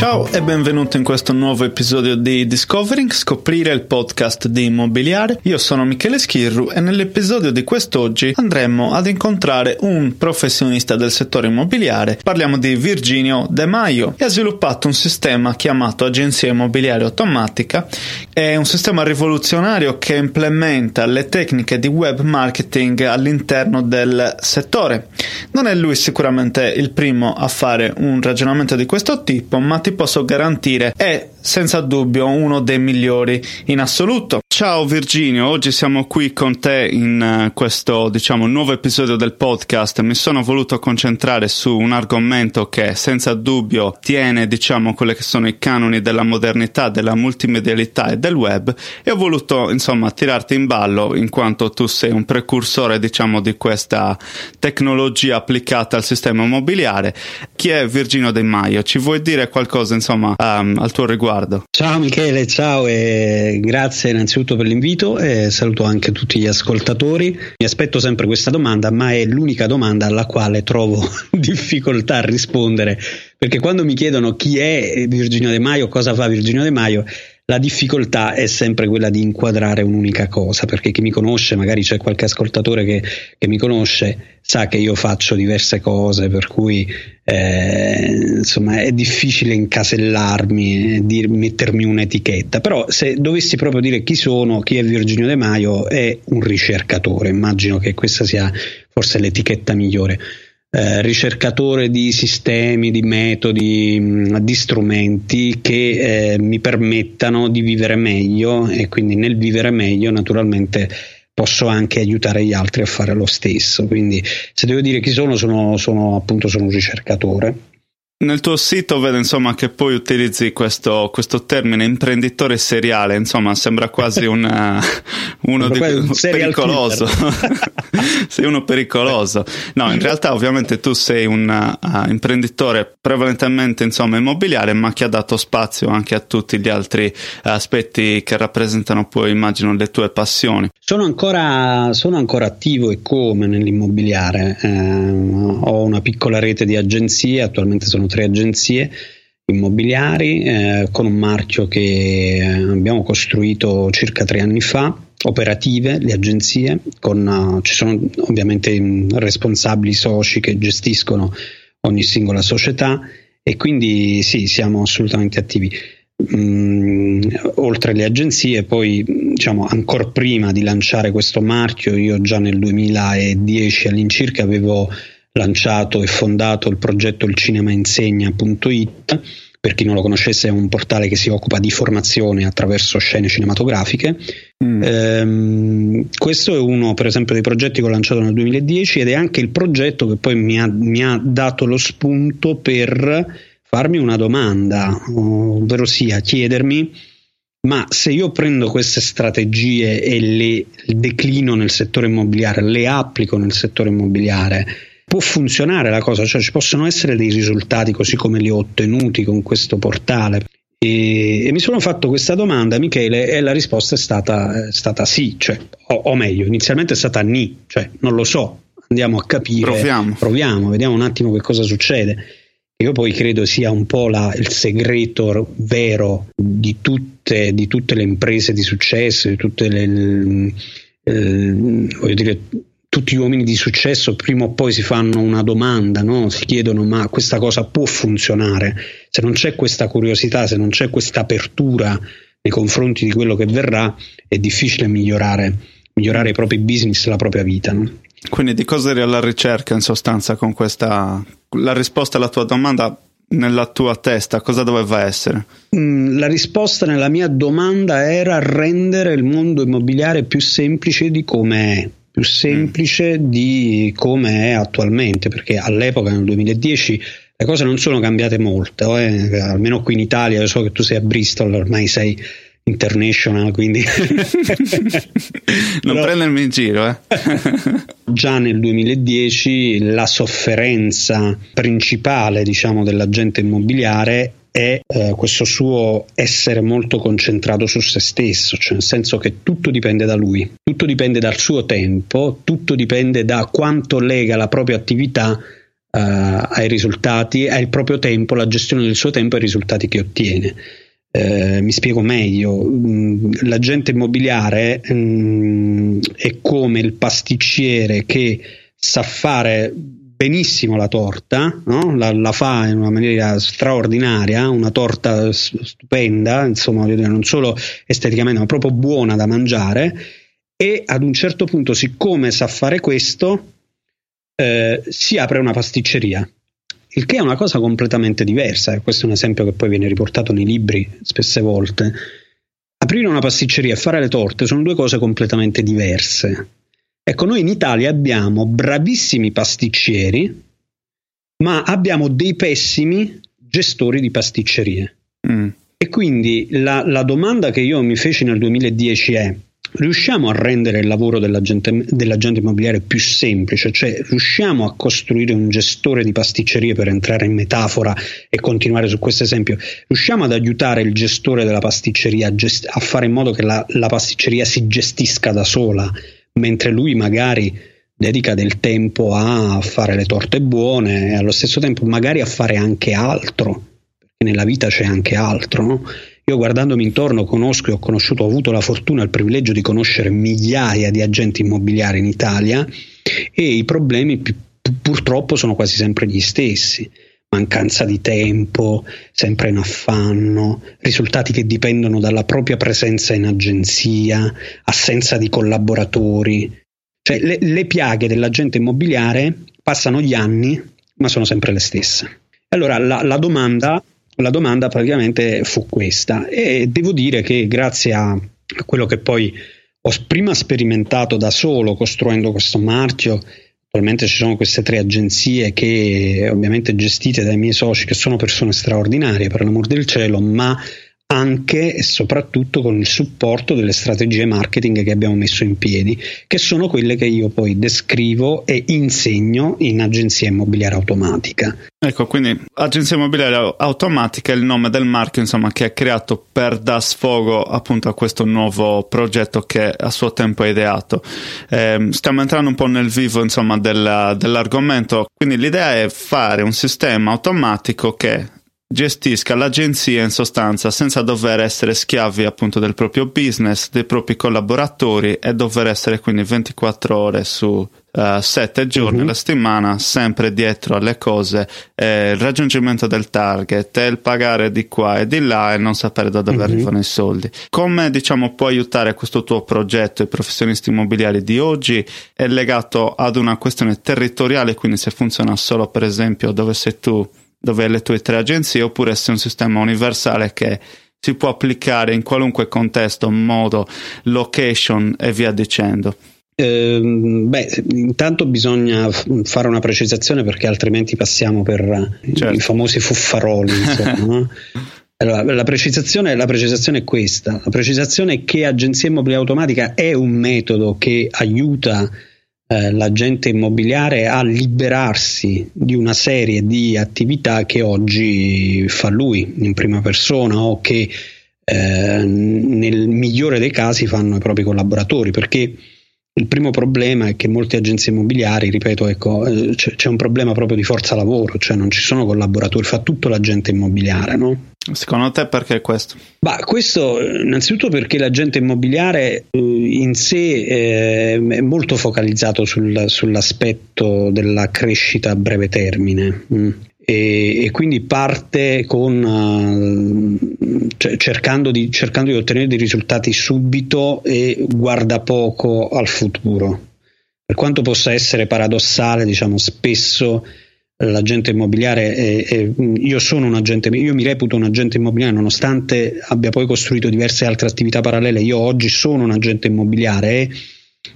Ciao e benvenuto in questo nuovo episodio di Discovering, scoprire il podcast di immobiliare. Io sono Michele Schirru e nell'episodio di quest'oggi andremo ad incontrare un professionista del settore immobiliare. Parliamo di Virginio De Maio che ha sviluppato un sistema chiamato Agenzia Immobiliare Automatica. È un sistema rivoluzionario che implementa le tecniche di web marketing all'interno del settore. Non è lui sicuramente il primo a fare un ragionamento di questo tipo, ma ti ti posso garantire è senza dubbio uno dei migliori in assoluto. Ciao Virginio, oggi siamo qui con te in uh, questo, diciamo, nuovo episodio del podcast. Mi sono voluto concentrare su un argomento che senza dubbio tiene, diciamo, quelli che sono i canoni della modernità, della multimedialità e del web e ho voluto, insomma, tirarti in ballo in quanto tu sei un precursore, diciamo, di questa tecnologia applicata al sistema immobiliare. Chi è Virginio De Maio? Ci vuoi dire qualcosa, insomma, um, al tuo riguardo. Ciao Michele, ciao e grazie innanzitutto per l'invito e saluto anche tutti gli ascoltatori. Mi aspetto sempre questa domanda, ma è l'unica domanda alla quale trovo difficoltà a rispondere, perché quando mi chiedono chi è Virginio De Maio, cosa fa Virginio De Maio, la difficoltà è sempre quella di inquadrare un'unica cosa, perché chi mi conosce, magari c'è qualche ascoltatore che, che mi conosce, sa che io faccio diverse cose, per cui eh, insomma è difficile incasellarmi e dir, mettermi un'etichetta. Però se dovessi proprio dire chi sono, chi è Virginio De Maio, è un ricercatore, immagino che questa sia forse l'etichetta migliore eh, ricercatore di sistemi, di metodi, mm, di strumenti che eh, mi permettano di vivere meglio e quindi nel vivere meglio naturalmente posso anche aiutare gli altri a fare lo stesso. Quindi se devo dire chi sono, sono, sono appunto sono un ricercatore. Nel tuo sito vedo insomma che poi utilizzi questo, questo termine imprenditore seriale, insomma sembra quasi una, uno di, un pericoloso. sei uno pericoloso. No, in realtà ovviamente tu sei un uh, imprenditore prevalentemente insomma immobiliare, ma che ha dato spazio anche a tutti gli altri aspetti che rappresentano poi immagino le tue passioni. Sono ancora, sono ancora attivo e come nell'immobiliare. Eh, ho una piccola rete di agenzie, attualmente sono tre agenzie immobiliari eh, con un marchio che abbiamo costruito circa tre anni fa operative le agenzie con, uh, ci sono ovviamente responsabili soci che gestiscono ogni singola società e quindi sì siamo assolutamente attivi. Mm, oltre alle agenzie poi diciamo ancora prima di lanciare questo marchio io già nel 2010 all'incirca avevo lanciato e fondato il progetto ilcinemainsegna.it. Per chi non lo conoscesse è un portale che si occupa di formazione attraverso scene cinematografiche. Mm. Ehm, questo è uno, per esempio, dei progetti che ho lanciato nel 2010 ed è anche il progetto che poi mi ha, mi ha dato lo spunto per farmi una domanda, ovvero sia chiedermi ma se io prendo queste strategie e le declino nel settore immobiliare, le applico nel settore immobiliare, può funzionare la cosa, cioè ci possono essere dei risultati così come li ho ottenuti con questo portale. E, e mi sono fatto questa domanda, Michele, e la risposta è stata, è stata sì, cioè, o, o, meglio, inizialmente è stata ni, cioè non lo so, andiamo a capire, proviamo, proviamo vediamo un attimo che cosa succede. Io poi credo sia un po' la, il segreto vero di tutte, di tutte, le imprese di successo, di tutte le, eh, voglio dire, tutti gli uomini di successo prima o poi si fanno una domanda, no? si chiedono ma questa cosa può funzionare? Se non c'è questa curiosità, se non c'è questa apertura nei confronti di quello che verrà, è difficile migliorare, migliorare i propri business, la propria vita. No? Quindi di cosa eri alla ricerca in sostanza con questa... La risposta alla tua domanda nella tua testa cosa doveva essere? Mm, la risposta nella mia domanda era rendere il mondo immobiliare più semplice di come è più semplice di come è attualmente, perché all'epoca, nel 2010, le cose non sono cambiate molto, eh? almeno qui in Italia, so che tu sei a Bristol, ormai sei international, quindi non Però, prendermi in giro. Eh. già nel 2010 la sofferenza principale, diciamo, dell'agente immobiliare è eh, questo suo essere molto concentrato su se stesso, cioè nel senso che tutto dipende da lui, tutto dipende dal suo tempo, tutto dipende da quanto lega la propria attività eh, ai risultati, al proprio tempo, la gestione del suo tempo e ai risultati che ottiene. Eh, mi spiego meglio, mm, l'agente immobiliare mh, mm, è come il pasticcere che sa fare benissimo la torta, no? la, la, fa in una maniera straordinaria, una torta stupenda, insomma, non solo esteticamente, ma proprio buona da mangiare. E ad un certo punto, siccome sa fare questo, eh, si apre una pasticceria il che è una cosa completamente diversa. Questo è un esempio che poi viene riportato nei libri spesse volte. Aprire una pasticceria e fare le torte sono due cose completamente diverse. Ecco, noi in Italia abbiamo bravissimi pasticceri, ma abbiamo dei pessimi gestori di pasticcerie. Mm. E quindi la, la domanda che io mi feci nel 2010 è riusciamo a rendere il lavoro dell'agente, dell'agente, immobiliare più semplice, cioè riusciamo a costruire un gestore di pasticcerie per entrare in metafora e continuare su questo esempio, riusciamo ad aiutare il gestore della pasticceria a, gest- a fare in modo che la, la pasticceria si gestisca da sola, mentre lui magari dedica del tempo a fare le torte buone e allo stesso tempo magari a fare anche altro, perché nella vita c'è anche altro, no? Io guardandomi intorno conosco e ho conosciuto, ho avuto la fortuna e il privilegio di conoscere migliaia di agenti immobiliari in Italia e i problemi purtroppo sono quasi sempre gli stessi. Mancanza di tempo, sempre in affanno, risultati che dipendono dalla propria presenza in agenzia, assenza di collaboratori. Cioè le, le piaghe dell'agente immobiliare passano gli anni, ma sono sempre le stesse. Allora la, la domanda la domanda praticamente fu questa e devo dire che grazie a quello che poi ho prima sperimentato da solo costruendo questo marchio Attualmente ci sono queste tre agenzie che ovviamente gestite dai miei soci che sono persone straordinarie per l'amor del cielo, ma anche e soprattutto con il supporto delle strategie marketing che abbiamo messo in piedi, che sono quelle che io poi descrivo e insegno in agenzia immobiliare automatica. Ecco, quindi agenzia immobiliare automatica è il nome del marchio insomma, che è creato per dar sfogo appunto a questo nuovo progetto che a suo tempo ha ideato. Eh, stiamo entrando un po' nel vivo insomma, della, dell'argomento, quindi l'idea è fare un sistema automatico che gestisca l'agenzia in sostanza senza dover essere schiavi appunto del proprio business, dei propri collaboratori e dover essere quindi 24 ore su uh, 7 giorni uh-huh. alla settimana sempre dietro alle cose, eh, il raggiungimento del target, il pagare di qua e di là e non sapere da dove uh-huh. arrivano i soldi. Come diciamo può aiutare questo tuo progetto i professionisti immobiliari di oggi? È legato ad una questione territoriale, quindi se funziona solo per esempio dove sei tu dove le tue tre agenzie oppure se è un sistema universale che si può applicare in qualunque contesto, modo, location e via dicendo. Eh, beh, intanto bisogna fare una precisazione perché altrimenti passiamo per certo. i famosi fuffaroli. Insomma, allora, la precisazione, la precisazione, è questa: la precisazione è che agenzia immobiliare automatica è un metodo che aiuta eh, l'agente immobiliare a liberarsi di una serie di attività che oggi fa lui in prima persona o che eh, nel migliore dei casi fanno i propri collaboratori perché il primo problema è che molte agenzie immobiliari, ripeto, ecco, eh, c'è, un problema proprio di forza lavoro, cioè non ci sono collaboratori, fa tutto l'agente immobiliare, no? Secondo te perché questo? Bah, questo innanzitutto perché l'agente immobiliare eh, in sé eh, è molto focalizzato sul, sull'aspetto della crescita a breve termine. Mm e, e quindi parte con, uh, cioè, cercando, di, cercando, di, ottenere dei risultati subito e guarda poco al futuro. Per quanto possa essere paradossale, diciamo spesso l'agente immobiliare, è, è, io sono un agente, io mi reputo un agente immobiliare nonostante abbia poi costruito diverse altre attività parallele, io oggi sono un agente immobiliare e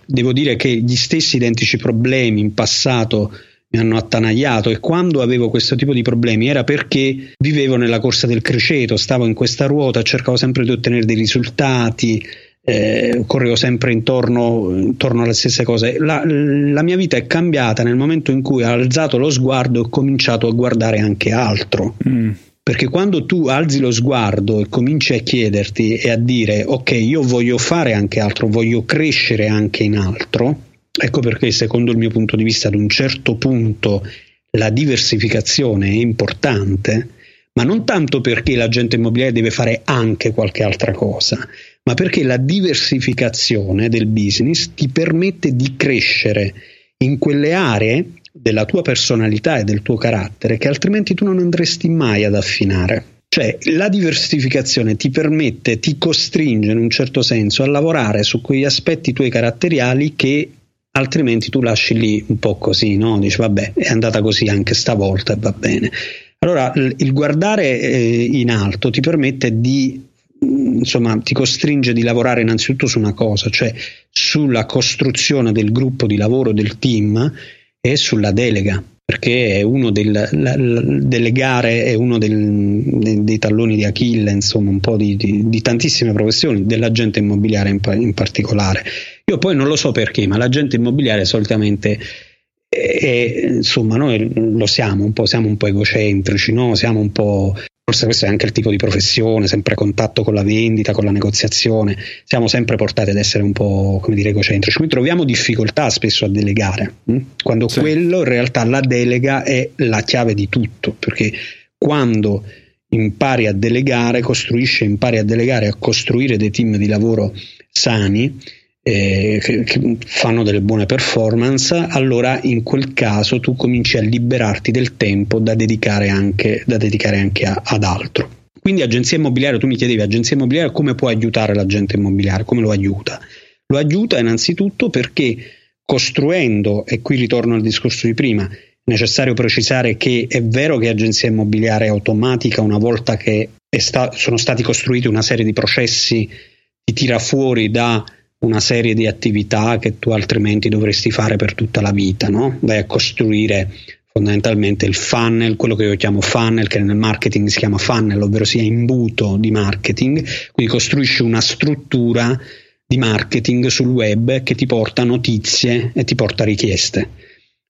devo dire che gli stessi identici problemi in passato mi hanno attanagliato e quando avevo questo tipo di problemi era perché vivevo nella corsa del criceto, stavo in questa ruota, cercavo sempre di ottenere dei risultati, eh, correvo sempre intorno, intorno, alle stesse cose. La, la, mia vita è cambiata nel momento in cui ho alzato lo sguardo e ho cominciato a guardare anche altro. Mm. Perché quando tu alzi lo sguardo e cominci a chiederti e a dire ok, io voglio fare anche altro, voglio crescere anche in altro, ecco perché secondo il mio punto di vista ad un certo punto la diversificazione è importante, ma non tanto perché l'agente immobiliare deve fare anche qualche altra cosa, ma perché la diversificazione del business ti permette di crescere in quelle aree della tua personalità e del tuo carattere che altrimenti tu non andresti mai ad affinare. Cioè la diversificazione ti permette, ti costringe in un certo senso a lavorare su quegli aspetti tuoi caratteriali che altrimenti tu lasci lì un po' così, no? Dici vabbè, è andata così anche stavolta e va bene. Allora il guardare eh, in alto ti permette di insomma ti costringe di lavorare innanzitutto su una cosa, cioè sulla costruzione del gruppo di lavoro del team e sulla delega perché è uno del, la, la, delle gare è uno del, dei, dei, talloni di Achille, insomma, un po' di, di, di tantissime professioni, dell'agente immobiliare in, in, particolare. Io poi non lo so perché, ma l'agente immobiliare solitamente è, insomma, noi lo siamo un po', siamo un po' egocentrici, no? siamo un po' forse questo è anche il tipo di professione, sempre a contatto con la vendita, con la negoziazione, siamo sempre portati ad essere un po' come dire egocentrici, quindi troviamo difficoltà spesso a delegare, hm? quando sì. quello in realtà la delega è la chiave di tutto, perché quando impari a delegare, costruisci, impari a delegare, a costruire dei team di lavoro sani, eh, che, fanno delle buone performance, allora in quel caso tu cominci a liberarti del tempo da dedicare anche, da dedicare anche a, ad altro. Quindi agenzia immobiliare, tu mi chiedevi agenzia immobiliare come può aiutare l'agente immobiliare, come lo aiuta? Lo aiuta innanzitutto perché costruendo, e qui ritorno al discorso di prima, è necessario precisare che è vero che agenzia immobiliare è automatica una volta che sta, sono stati costruiti una serie di processi, ti tira fuori da una serie di attività che tu altrimenti dovresti fare per tutta la vita, no? Vai a costruire fondamentalmente il funnel, quello che io chiamo funnel, che nel marketing si chiama funnel, ovvero sia imbuto di marketing, quindi costruisci una struttura di marketing sul web che ti porta notizie e ti porta richieste.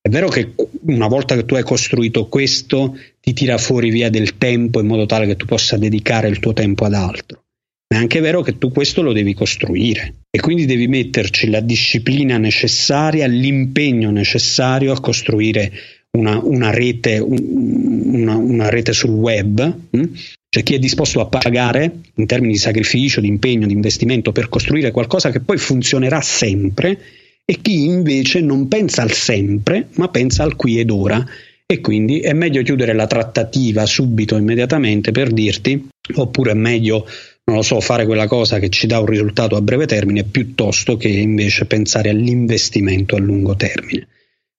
È vero che una volta che tu hai costruito questo ti tira fuori via del tempo in modo tale che tu possa dedicare il tuo tempo ad altro è anche vero che tu questo lo devi costruire e quindi devi metterci la disciplina necessaria, l'impegno necessario a costruire una, una, rete, una, una rete, sul web. Hm? Cioè chi è disposto a pagare in termini di sacrificio, di impegno, di investimento per costruire qualcosa che poi funzionerà sempre e chi invece non pensa al sempre ma pensa al qui ed ora e quindi è meglio chiudere la trattativa subito, immediatamente per dirti oppure è meglio non lo so, fare quella cosa che ci dà un risultato a breve termine piuttosto che invece pensare all'investimento a lungo termine.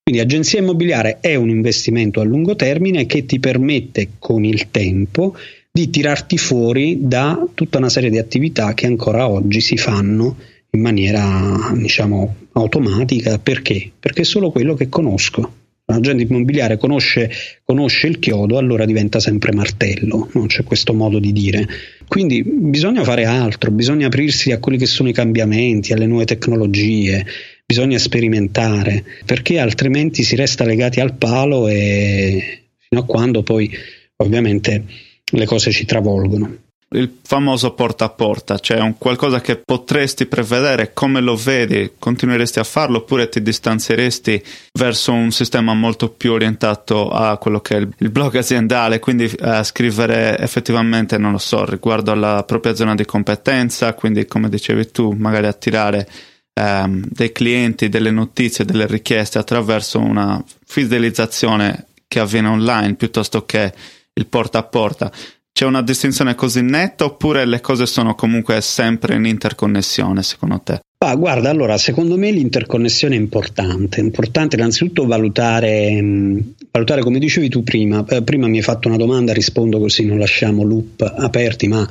Quindi agenzia immobiliare è un investimento a lungo termine che ti permette con il tempo di tirarti fuori da tutta una serie di attività che ancora oggi si fanno in maniera diciamo automatica perché? Perché è solo quello che conosco l'agente immobiliare conosce, conosce, il chiodo, allora diventa sempre martello, no? c'è questo modo di dire. Quindi bisogna fare altro, bisogna aprirsi a quelli che sono i cambiamenti, alle nuove tecnologie, bisogna sperimentare, perché altrimenti si resta legati al palo e fino a quando poi ovviamente le cose ci travolgono il famoso porta a porta, cioè un qualcosa che potresti prevedere, come lo vedi, continueresti a farlo oppure ti distanzieresti verso un sistema molto più orientato a quello che è il, blog aziendale, quindi a scrivere effettivamente, non lo so, riguardo alla propria zona di competenza, quindi come dicevi tu, magari attirare ehm, dei clienti, delle notizie, delle richieste attraverso una fidelizzazione che avviene online piuttosto che il porta a porta. C'è una distinzione così netta oppure le cose sono comunque sempre in interconnessione secondo te? Ah, guarda, allora, secondo me l'interconnessione è importante. È importante innanzitutto valutare, valutare come dicevi tu prima. Eh, prima mi hai fatto una domanda, rispondo così non lasciamo loop aperti, ma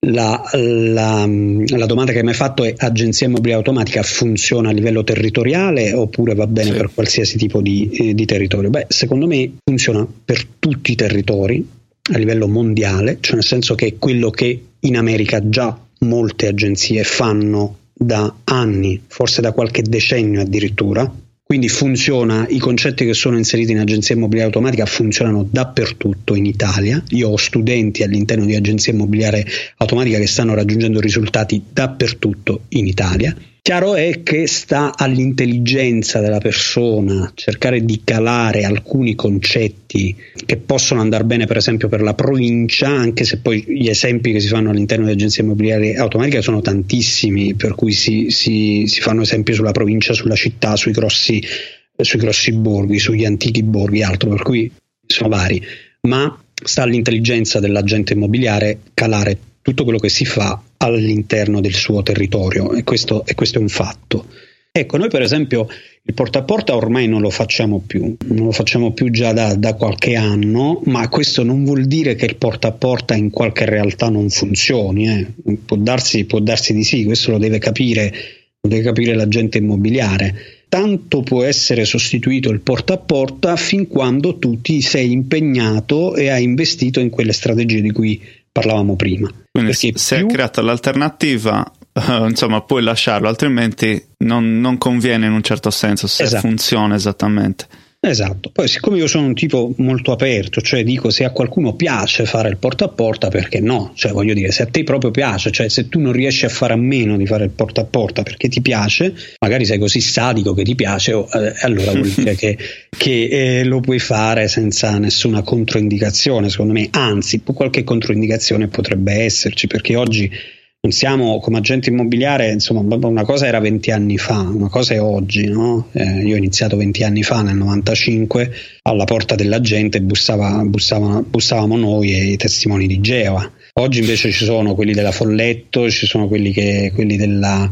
La, la, la, domanda che mi hai fatto è agenzia immobiliare automatica funziona a livello territoriale oppure va bene sì. per qualsiasi tipo di, eh, di, territorio? Beh, secondo me funziona per tutti i territori a livello mondiale, cioè nel senso che quello che in America già molte agenzie fanno da anni, forse da qualche decennio addirittura, quindi funziona, i concetti che sono inseriti in agenzia immobiliare automatica funzionano dappertutto in Italia. Io ho studenti all'interno di agenzia immobiliare automatica che stanno raggiungendo risultati dappertutto in Italia. Chiaro è che sta all'intelligenza della persona cercare di calare alcuni concetti che possono andare bene per esempio per la provincia, anche se poi gli esempi che si fanno all'interno di agenzie immobiliari automatiche sono tantissimi, per cui si, si, si fanno esempi sulla provincia, sulla città, sui grossi, sui grossi borghi, sugli antichi borghi e altro, per cui sono vari, ma sta all'intelligenza dell'agente immobiliare calare tutto quello che si fa all'interno del suo territorio e questo, e questo è un fatto. Ecco, noi per esempio il porta a porta ormai non lo facciamo più, non lo facciamo più già da, da, qualche anno, ma questo non vuol dire che il porta a porta in qualche realtà non funzioni, eh. può, darsi, può, darsi, di sì, questo lo deve capire, lo deve capire l'agente immobiliare. Tanto può essere sostituito il porta a porta fin quando tu ti sei impegnato e hai investito in quelle strategie di cui parlavamo prima. Quindi se più... è creata l'alternativa, uh, insomma, puoi lasciarlo, altrimenti non, non, conviene in un certo senso se esatto. funziona esattamente. Esatto, poi siccome io sono un tipo molto aperto, cioè dico se a qualcuno piace fare il porta a porta, perché no? Cioè voglio dire, se a te proprio piace, cioè se tu non riesci a fare a meno di fare il porta a porta perché ti piace, magari sei così sadico che ti piace, oh, eh, allora vuol dire che, che eh, lo puoi fare senza nessuna controindicazione, secondo me, anzi qualche controindicazione potrebbe esserci, perché oggi non siamo come agente immobiliare, insomma, una cosa era 20 anni fa, una cosa è oggi, no? eh, io ho iniziato 20 anni fa, nel 95, alla porta della gente bussava, bussava, bussavamo noi e i testimoni di Geova. Oggi invece ci sono quelli della Folletto, ci sono quelli, che, quelli della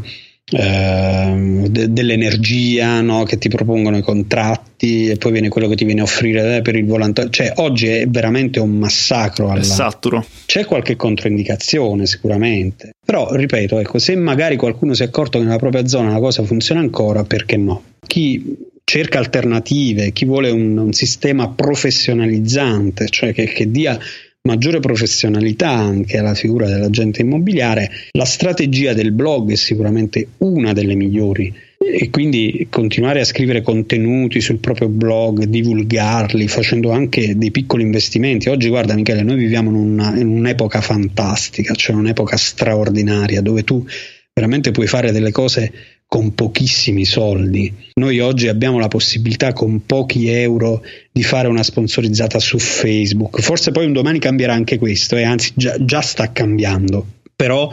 eh, de- dell'energia no? che ti propongono i contratti e poi viene quello che ti viene a offrire eh, per il volante cioè oggi è veramente un massacro alla... saturo c'è qualche controindicazione sicuramente però ripeto ecco se magari qualcuno si è accorto che nella propria zona la cosa funziona ancora perché no chi cerca alternative chi vuole un, un sistema professionalizzante cioè che, che dia maggiore professionalità anche alla figura dell'agente immobiliare, la strategia del blog è sicuramente una delle migliori e quindi continuare a scrivere contenuti sul proprio blog, divulgarli, facendo anche dei piccoli investimenti. Oggi, guarda Michele, noi viviamo in, una, in un'epoca fantastica, cioè un'epoca straordinaria dove tu veramente puoi fare delle cose con pochissimi soldi. Noi oggi abbiamo la possibilità con pochi euro di fare una sponsorizzata su Facebook. Forse poi un domani cambierà anche questo e eh? anzi già, già sta cambiando. Però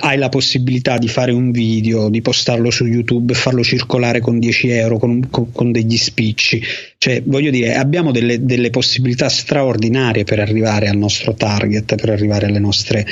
hai la possibilità di fare un video, di postarlo su YouTube farlo circolare con 10 euro, con, con, con degli spicci. Cioè, voglio dire, abbiamo delle, delle, possibilità straordinarie per arrivare al nostro target, per arrivare alle nostre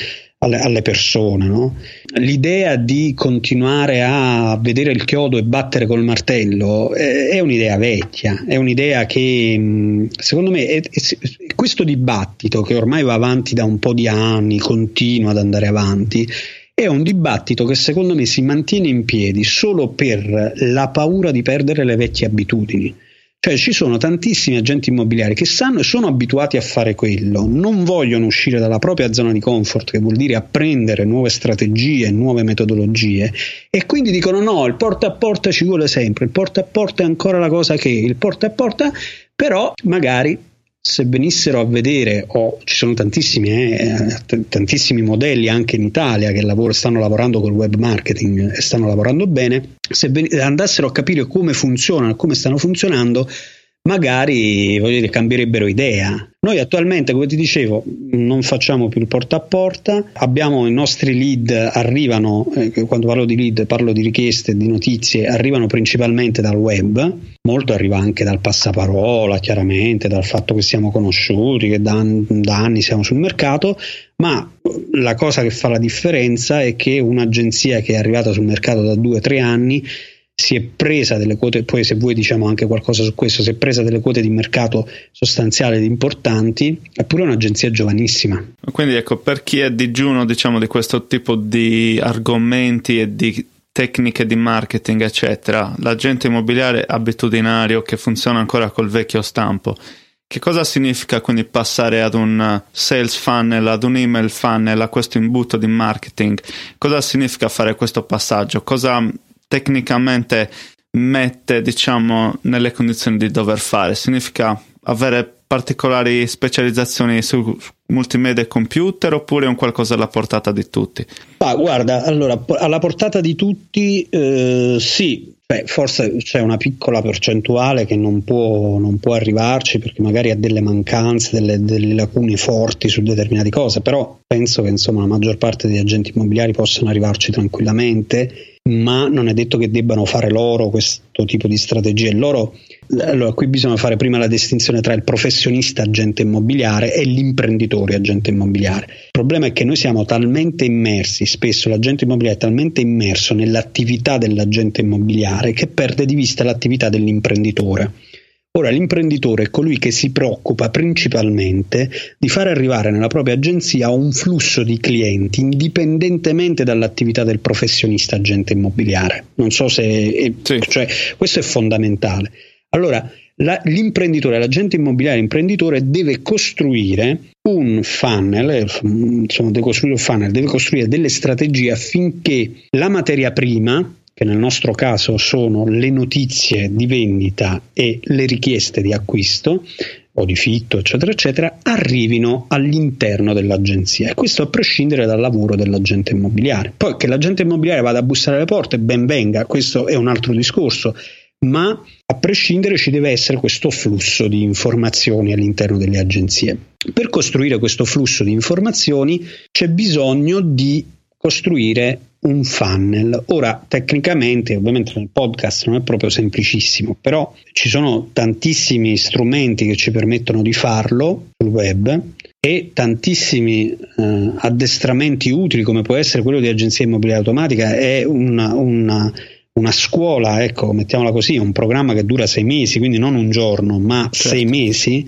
alle, alle persone. No? L'idea di continuare a vedere il chiodo e battere col martello è, è un'idea vecchia, è un'idea che secondo me è, è, questo dibattito che ormai va avanti da un po' di anni, continua ad andare avanti, è un dibattito che secondo me si mantiene in piedi solo per la paura di perdere le vecchie abitudini. Cioè ci sono tantissimi agenti immobiliari che sanno e sono abituati a fare quello, non vogliono uscire dalla propria zona di comfort, che vuol dire apprendere nuove strategie, nuove metodologie, e quindi dicono no, il porta a porta ci vuole sempre, il porta a porta è ancora la cosa che il porta a porta, però magari se venissero a vedere, oh, ci sono tantissimi, eh, t- tantissimi modelli anche in Italia che lavoro, stanno lavorando col web marketing e stanno lavorando bene, se ven- andassero a capire come funzionano, come stanno funzionando, magari dire, cambierebbero idea. Noi attualmente, come ti dicevo, non facciamo più il porta a porta, abbiamo i nostri lead, arrivano, eh, quando parlo di lead parlo di richieste, di notizie, arrivano principalmente dal web, molto arriva anche dal passaparola, chiaramente, dal fatto che siamo conosciuti, che da, da anni siamo sul mercato, ma la cosa che fa la differenza è che un'agenzia che è arrivata sul mercato da due o tre anni si è presa delle quote, poi se vuoi diciamo anche qualcosa su questo, si è presa delle quote di mercato sostanziali ed importanti, è pure un'agenzia giovanissima. Quindi ecco, per chi è digiuno diciamo di questo tipo di argomenti e di tecniche di marketing, eccetera, l'agente immobiliare abitudinario che funziona ancora col vecchio stampo. Che cosa significa quindi passare ad un sales funnel, ad un email funnel, a questo imbuto di marketing? Cosa significa fare questo passaggio? Cosa tecnicamente mette, diciamo, nelle condizioni di dover fare? Significa avere particolari specializzazioni su multimedia e computer oppure un qualcosa alla portata di tutti? Ah, guarda, allora, alla portata di tutti eh, sì, Beh, forse c'è una piccola percentuale che non può, non può arrivarci perché magari ha delle mancanze, delle, delle, lacune forti su determinate cose, però penso che insomma, la maggior parte degli agenti immobiliari possano arrivarci tranquillamente ma non è detto che debbano fare loro questo tipo di strategie. Loro, allora, qui bisogna fare prima la distinzione tra il professionista agente immobiliare e l'imprenditore agente immobiliare. Il problema è che noi siamo talmente immersi, spesso l'agente immobiliare è talmente immerso nell'attività dell'agente immobiliare che perde di vista l'attività dell'imprenditore. Ora l'imprenditore è colui che si preoccupa principalmente di fare arrivare nella propria agenzia un flusso di clienti indipendentemente dall'attività del professionista agente immobiliare. Non so se... Sì. Cioè, questo è fondamentale. Allora, la, l'imprenditore, l'agente immobiliare imprenditore deve costruire un funnel, insomma, deve costruire un funnel, deve costruire delle strategie affinché la materia prima che nel nostro caso sono le notizie di vendita e le richieste di acquisto o di fitto, eccetera, eccetera, arrivino all'interno dell'agenzia. E questo a prescindere dal lavoro dell'agente immobiliare. Poi che l'agente immobiliare vada a bussare alle porte, ben venga, questo è un altro discorso, ma a prescindere ci deve essere questo flusso di informazioni all'interno delle agenzie. Per costruire questo flusso di informazioni c'è bisogno di costruire un funnel. Ora, tecnicamente, ovviamente nel podcast non è proprio semplicissimo, però ci sono tantissimi strumenti che ci permettono di farlo sul web e tantissimi eh, addestramenti utili, come può essere quello di agenzia immobiliare automatica, è una, una, una scuola, ecco, mettiamola così, un programma che dura sei mesi, quindi non un giorno, ma certo. sei mesi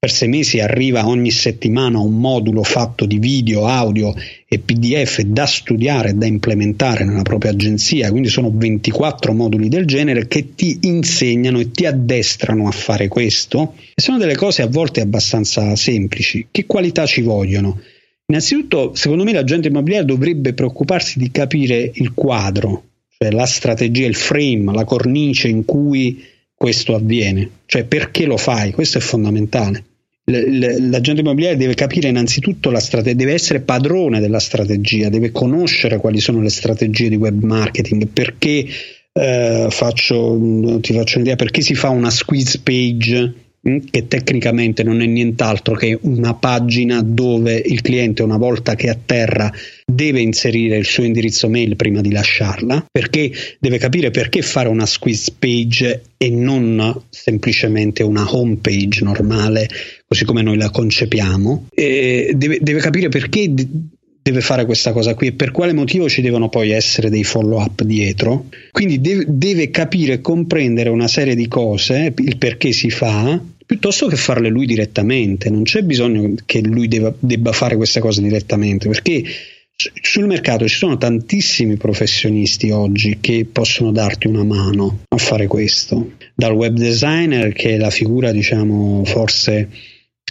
per sei mesi arriva ogni settimana un modulo fatto di video, audio e PDF da studiare e da implementare nella propria agenzia, quindi sono 24 moduli del genere che ti insegnano e ti addestrano a fare questo. E sono delle cose a volte abbastanza semplici. Che qualità ci vogliono? Innanzitutto, secondo me l'agente immobiliare dovrebbe preoccuparsi di capire il quadro, cioè la strategia, il frame, la cornice in cui questo avviene, cioè perché lo fai, questo è fondamentale l'agente immobiliare deve capire innanzitutto la strategia, deve essere padrone della strategia, deve conoscere quali sono le strategie di web marketing, perché eh, faccio, ti faccio un'idea, perché si fa una squeeze page che tecnicamente non è nient'altro che una pagina dove il cliente una volta che atterra deve inserire il suo indirizzo mail prima di lasciarla perché deve capire perché fare una squeeze page e non semplicemente una home page normale così come noi la concepiamo. Deve, deve capire perché deve fare questa cosa qui e per quale motivo ci devono poi essere dei follow up dietro. Quindi deve, deve capire e comprendere una serie di cose, il perché si fa, piuttosto che farle lui direttamente. Non c'è bisogno che lui debba, debba fare queste cose direttamente perché sul mercato ci sono tantissimi professionisti oggi che possono darti una mano a fare questo. Dal web designer, che è la figura, diciamo, forse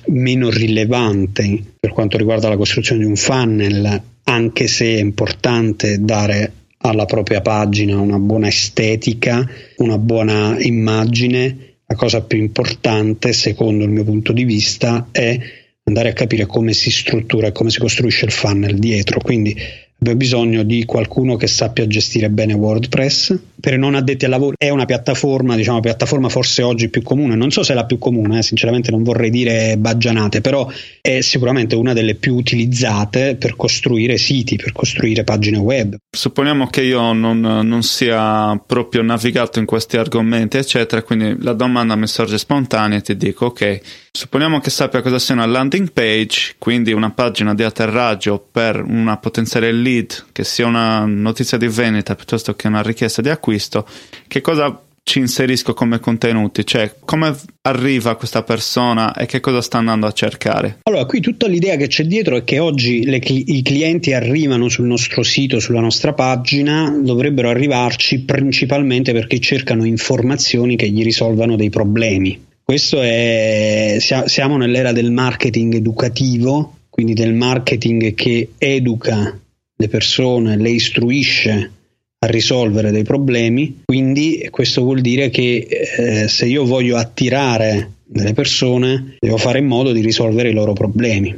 meno rilevante per quanto riguarda la costruzione di un funnel, anche se è importante dare alla propria pagina una buona estetica, una buona immagine. La cosa più importante, secondo il mio punto di vista, è andare a capire come si struttura e come si costruisce il funnel dietro. Quindi abbiamo bisogno di qualcuno che sappia gestire bene WordPress. Per non addetti al lavoro è una piattaforma, diciamo, piattaforma forse oggi più comune, non so se è la più comune, eh, sinceramente non vorrei dire baggianate, però è sicuramente una delle più utilizzate per costruire siti, per costruire pagine web. Supponiamo che io non, non sia proprio navigato in questi argomenti, eccetera, quindi la domanda mi sorge spontanea e ti dico, ok, supponiamo che sappia cosa sia una landing page, quindi una pagina di atterraggio per una potenziale lead, che sia una notizia di vendita piuttosto che una richiesta di acquisto, acquisto, che cosa ci inserisco come contenuti, cioè come arriva questa persona e che cosa sta andando a cercare? Allora, qui tutta l'idea che c'è dietro è che oggi le, i clienti arrivano sul nostro sito, sulla nostra pagina, dovrebbero arrivarci principalmente perché cercano informazioni che gli risolvano dei problemi. Questo è siamo nell'era del marketing educativo, quindi del marketing che educa le persone, le istruisce a risolvere dei problemi, quindi questo vuol dire che eh, se io voglio attirare delle persone, devo fare in modo di risolvere i loro problemi.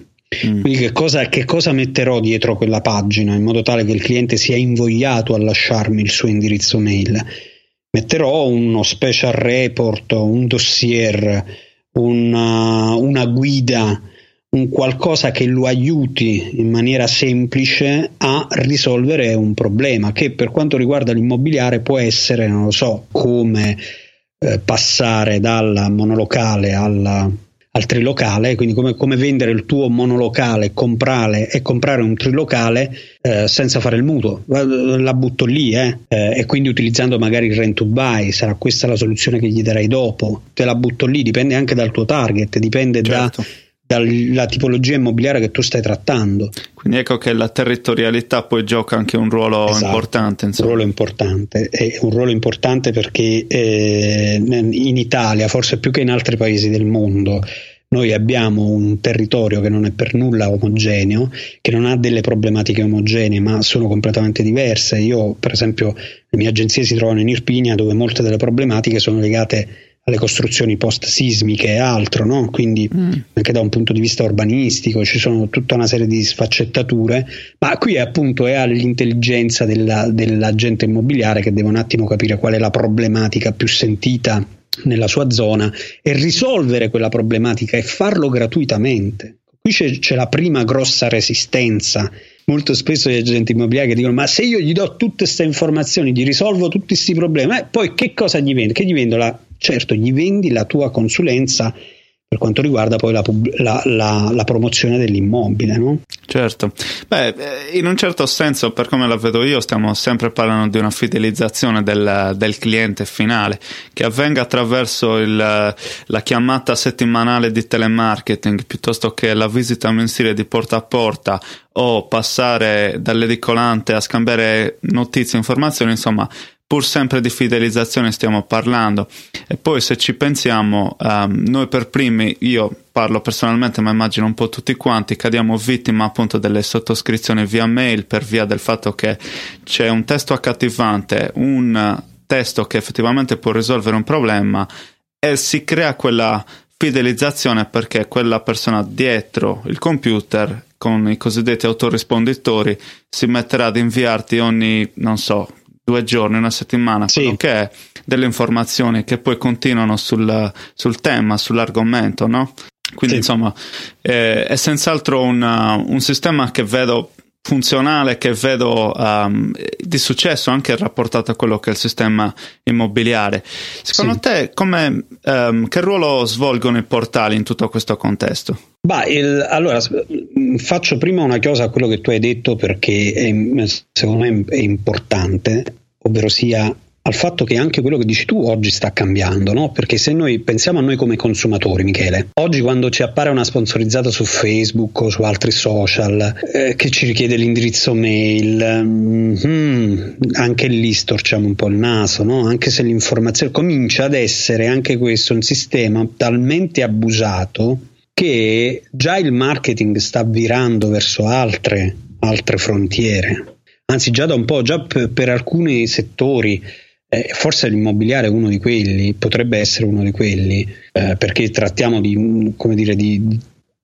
Mm. Quindi che cosa, che cosa, metterò dietro quella pagina in modo tale che il cliente sia invogliato a lasciarmi il suo indirizzo mail? Metterò uno special report, un dossier, una, una guida un qualcosa che lo aiuti in maniera semplice a risolvere un problema che per quanto riguarda l'immobiliare può essere, non lo so, come eh, passare dal monolocale alla, al trilocale, quindi come, come, vendere il tuo monolocale comprare, e comprare un trilocale eh, senza fare il mutuo. La butto lì eh, eh, e quindi utilizzando magari il rent to buy, sarà questa la soluzione che gli darai dopo. Te la butto lì, dipende anche dal tuo target, dipende certo. da dalla tipologia immobiliare che tu stai trattando. Quindi ecco che la territorialità poi gioca anche un ruolo esatto, importante. Insomma. Un ruolo importante, è un ruolo importante perché eh, in Italia, forse più che in altri paesi del mondo, noi abbiamo un territorio che non è per nulla omogeneo, che non ha delle problematiche omogenee, ma sono completamente diverse. Io, per esempio, le mie agenzie si trovano in Irpinia, dove molte delle problematiche sono legate alle costruzioni post sismiche e altro, no? quindi mm. anche da un punto di vista urbanistico ci sono tutta una serie di sfaccettature, ma qui è appunto è all'intelligenza della, dell'agente immobiliare che deve un attimo capire qual è la problematica più sentita nella sua zona e risolvere quella problematica e farlo gratuitamente. Qui c'è, c'è la prima grossa resistenza molto spesso gli agenti immobiliari che dicono ma se io gli do tutte queste informazioni, gli risolvo tutti questi problemi, eh, poi che cosa gli vendo? Che gli vendo? La, certo, gli vendi la tua consulenza per quanto riguarda poi la, la, la, la promozione dell'immobile. No? Certo, beh, eh, in un certo senso, per come la vedo io, stiamo sempre parlando di una fidelizzazione del, del cliente finale, che avvenga attraverso il, la chiamata settimanale di telemarketing piuttosto che la visita mensile di porta a porta o passare dall'edicolante a scambiare notizie, informazioni, insomma, pur sempre di fidelizzazione stiamo parlando. E poi se ci pensiamo, um, noi per primi, io parlo personalmente, ma immagino un po' tutti quanti, cadiamo vittima appunto delle sottoscrizioni via mail per via del fatto che c'è un testo accattivante, un testo che effettivamente può risolvere un problema e si crea quella fidelizzazione perché quella persona dietro il computer con i cosiddetti autorisponditori si metterà ad inviarti ogni, non so, due giorni, una settimana, sì. che è delle informazioni che poi continuano sul, sul tema, sull'argomento, no? Quindi sì. insomma eh, è senz'altro una, un sistema che vedo funzionale che vedo um, di successo anche rapportato a quello che è il sistema immobiliare. Secondo sì. te come, um, che ruolo svolgono i portali in tutto questo contesto? Bah, il, allora faccio prima una cosa a quello che tu hai detto perché è, secondo me è importante, ovvero sia al fatto che anche quello che dici tu oggi sta cambiando, no? Perché se noi pensiamo a noi come consumatori, Michele, oggi quando ci appare una sponsorizzata su Facebook o su altri social eh, che ci richiede l'indirizzo mail, mm, anche lì storciamo un po' il naso, no? Anche se l'informazione comincia ad essere anche questo un sistema talmente abusato che già il marketing sta virando verso altre, altre frontiere. Anzi, già da un po', già per, per alcuni settori eh, forse l'immobiliare è uno di quelli, potrebbe essere uno di quelli, eh, perché trattiamo di, come dire, di,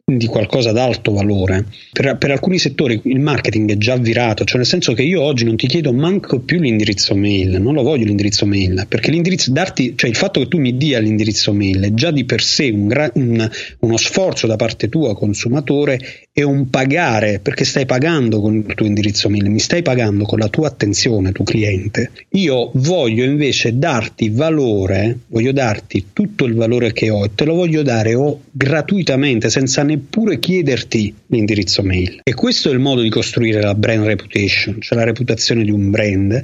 di qualcosa d'alto valore. Per, per, alcuni settori il marketing è già virato, cioè nel senso che io oggi non ti chiedo manco più l'indirizzo mail, non lo voglio l'indirizzo mail, perché l'indirizzo darti, cioè il fatto che tu mi dia l'indirizzo mail è già di per sé un gra, un, uno sforzo da parte tua consumatore e un pagare, perché stai pagando con il tuo indirizzo mail, mi stai pagando con la tua attenzione, tu cliente. Io voglio invece darti valore, voglio darti tutto il valore che ho e te lo voglio dare o gratuitamente senza neppure neppure chiederti l'indirizzo mail. E questo è il modo di costruire la brand reputation, cioè la reputazione di un brand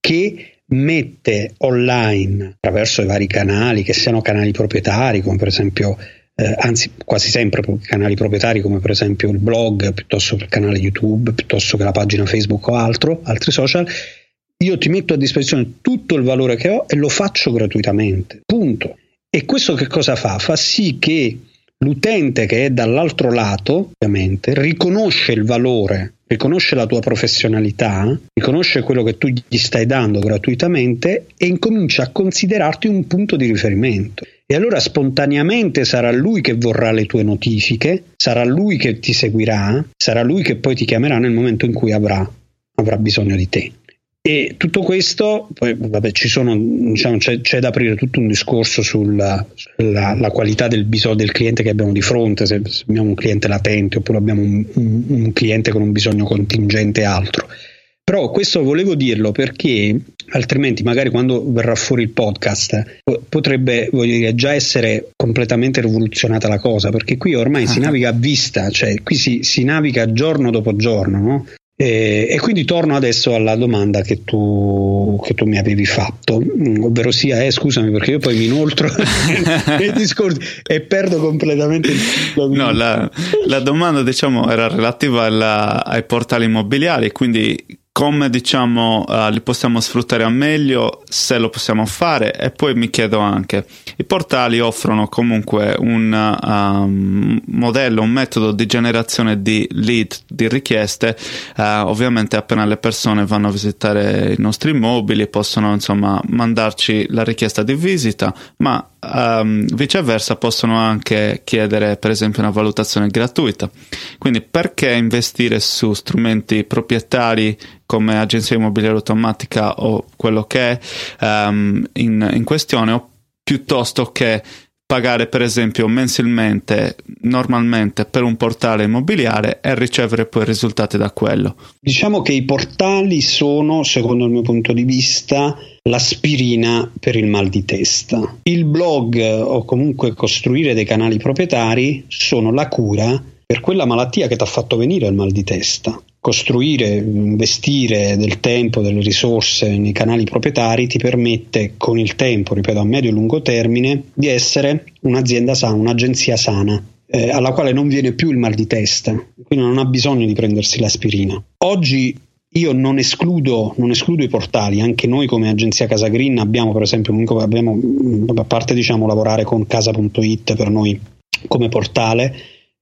che mette online attraverso i vari canali, che siano canali proprietari, come per esempio, eh, anzi quasi sempre canali proprietari, come per esempio il blog, piuttosto che il canale YouTube, piuttosto che la pagina Facebook o altro, altri social, io ti metto a disposizione tutto il valore che ho e lo faccio gratuitamente. Punto. E questo che cosa fa? Fa sì che l'utente che è dall'altro lato, ovviamente, riconosce il valore, riconosce la tua professionalità, riconosce quello che tu gli stai dando gratuitamente e incomincia a considerarti un punto di riferimento. E allora spontaneamente sarà lui che vorrà le tue notifiche, sarà lui che ti seguirà, sarà lui che poi ti chiamerà nel momento in cui avrà, avrà bisogno di te. E tutto questo, poi vabbè, ci sono, diciamo, c'è, c'è, da aprire tutto un discorso sulla la, la qualità del bisogno del cliente che abbiamo di fronte, se, se abbiamo un cliente latente oppure abbiamo un, un, un cliente con un bisogno contingente altro. Però questo volevo dirlo perché altrimenti magari quando verrà fuori il podcast potrebbe dire, già essere completamente rivoluzionata la cosa, perché qui ormai uh-huh. si ah. naviga a vista, cioè qui si, si naviga giorno dopo giorno, no? E, e, quindi torno adesso alla domanda che tu, che tu mi avevi fatto, mm, ovvero sia, eh, scusami perché io poi mi inoltro nei discorsi e perdo completamente il No, la, la domanda diciamo era relativa alla, ai portali immobiliari, quindi come diciamo uh, li possiamo sfruttare al meglio, se lo possiamo fare e poi mi chiedo anche, i portali offrono comunque un um, modello, un metodo di generazione di lead, di richieste, uh, ovviamente appena le persone vanno a visitare i nostri immobili possono insomma mandarci la richiesta di visita, ma um, viceversa possono anche chiedere per esempio una valutazione gratuita. Quindi perché investire su strumenti proprietari come agenzia immobiliare automatica o quello che è um, in, in questione piuttosto che pagare per esempio mensilmente, normalmente per un portale immobiliare e ricevere poi risultati da quello. Diciamo che i portali sono, secondo il mio punto di vista, l'aspirina per il mal di testa. Il blog o comunque costruire dei canali proprietari sono la cura per quella malattia che ti ha fatto venire il mal di testa costruire, investire del tempo, delle risorse nei canali proprietari ti permette con il tempo, ripeto, a medio e lungo termine, di essere un'azienda sana, un'agenzia sana. Eh, alla quale non viene più il mal di testa, quindi non ha bisogno di prendersi l'aspirina. Oggi io non escludo, non escludo, i portali, anche noi come agenzia Casa Green abbiamo per esempio, abbiamo, a parte diciamo lavorare con casa.it per noi come portale,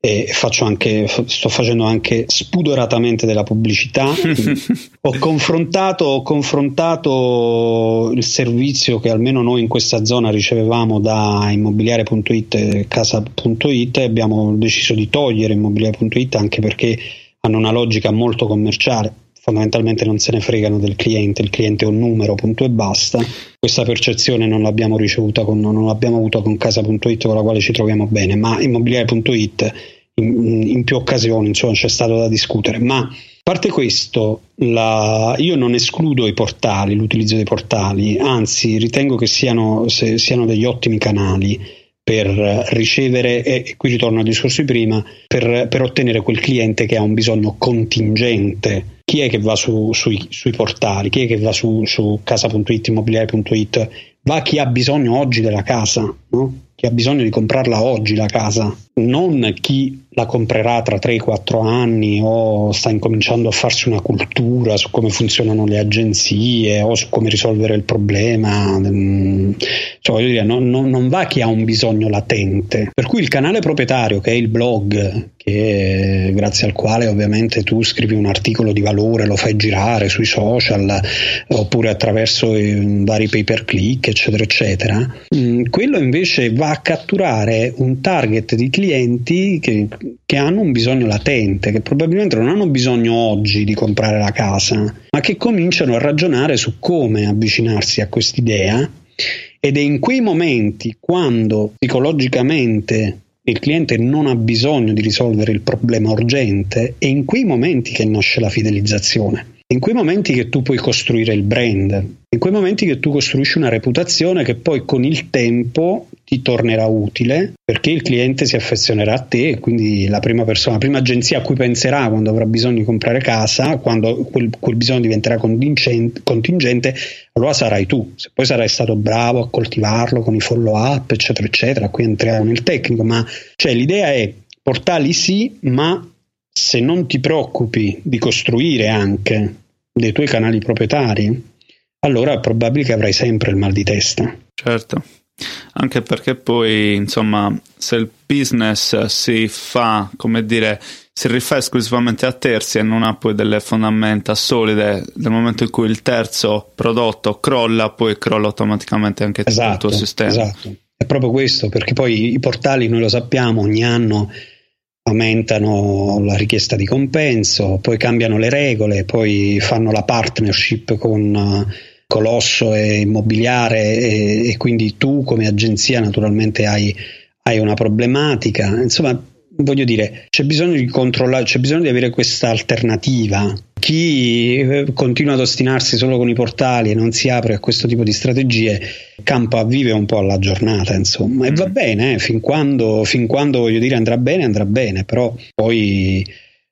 e faccio anche, sto facendo anche spudoratamente della pubblicità. ho, confrontato, ho confrontato il servizio che almeno noi in questa zona ricevevamo da immobiliare.it e casa.it e abbiamo deciso di togliere immobiliare.it anche perché hanno una logica molto commerciale fondamentalmente non se ne fregano del cliente, il cliente è un numero, punto e basta. Questa percezione non l'abbiamo ricevuta con, non l'abbiamo avuta con casa.it con la quale ci troviamo bene, ma immobiliare.it in, in più occasioni insomma c'è stato da discutere, ma a parte questo, la, io non escludo i portali, l'utilizzo dei portali, anzi ritengo che siano, se, siano degli ottimi canali per ricevere, e qui ritorno al discorso di prima, per, per, ottenere quel cliente che ha un bisogno contingente. Chi è che va su, sui, sui, portali? Chi è che va su, su casa.it, immobiliare.it? Va chi ha bisogno oggi della casa, no? Chi ha bisogno di comprarla oggi la casa, non chi la comprerà tra 3-4 anni o sta incominciando a farsi una cultura su come funzionano le agenzie o su come risolvere il problema. Mm, cioè, dire, non, non, non, va chi ha un bisogno latente. Per cui il canale proprietario, che è il blog, che, grazie al quale ovviamente tu scrivi un articolo di valore, lo fai girare sui social oppure attraverso i vari pay per click, eccetera, eccetera, mm, quello invece va catturare un target di clienti che che hanno un bisogno latente, che probabilmente non hanno bisogno oggi di comprare la casa, ma che cominciano a ragionare su come avvicinarsi a quest'idea ed è in quei momenti quando psicologicamente il cliente non ha bisogno di risolvere il problema urgente, è in quei momenti che nasce la fidelizzazione. In quei momenti che tu puoi costruire il brand, in quei momenti che tu costruisci una reputazione che poi con il tempo ti tornerà utile perché il cliente si affezionerà a te e quindi la prima persona, la prima agenzia a cui penserà quando avrà bisogno di comprare casa, quando quel, quel bisogno diventerà contingente, allora sarai tu. Se poi sarai stato bravo a coltivarlo con i follow up, eccetera, eccetera, qui entriamo nel tecnico, ma cioè, l'idea è portali sì, ma se non ti preoccupi di costruire anche dei tuoi canali proprietari, allora è probabile che avrai sempre il mal di testa. Certo. Anche perché poi, insomma, se il business si fa, come dire, si rifà esclusivamente a terzi e non ha poi delle fondamenta solide, nel momento in cui il terzo prodotto crolla, poi crolla automaticamente anche esatto, il tuo sistema. Esatto. È proprio questo, perché poi i portali, noi lo sappiamo, ogni anno aumentano la richiesta di compenso, poi cambiano le regole, poi fanno la partnership con Colosso e Immobiliare e, e quindi tu come agenzia naturalmente hai, hai una problematica. Insomma, voglio dire, c'è bisogno di controllare, c'è bisogno di avere questa alternativa. Chi eh, continua ad ostinarsi solo con i portali e non si apre a questo tipo di strategie campa a vive un po' alla giornata, insomma, e va mm. bene, eh, fin, quando, fin quando voglio dire andrà bene, andrà bene, però poi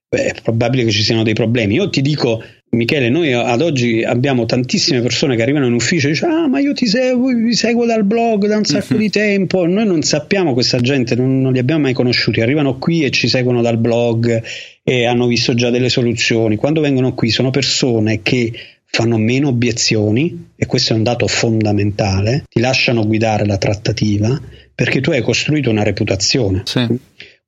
beh, è probabile che ci siano dei problemi. Io ti dico, Michele, noi ad oggi abbiamo tantissime persone che arrivano in ufficio e dicono: Ah, ma io ti seguo, vi seguo dal blog da un sacco di tempo. Noi non sappiamo questa gente, non, non, li abbiamo mai conosciuti. Arrivano qui e ci seguono dal blog e hanno visto già delle soluzioni. Quando vengono qui sono persone che fanno meno obiezioni, e questo è un dato fondamentale, ti lasciano guidare la trattativa perché tu hai costruito una reputazione. Sì.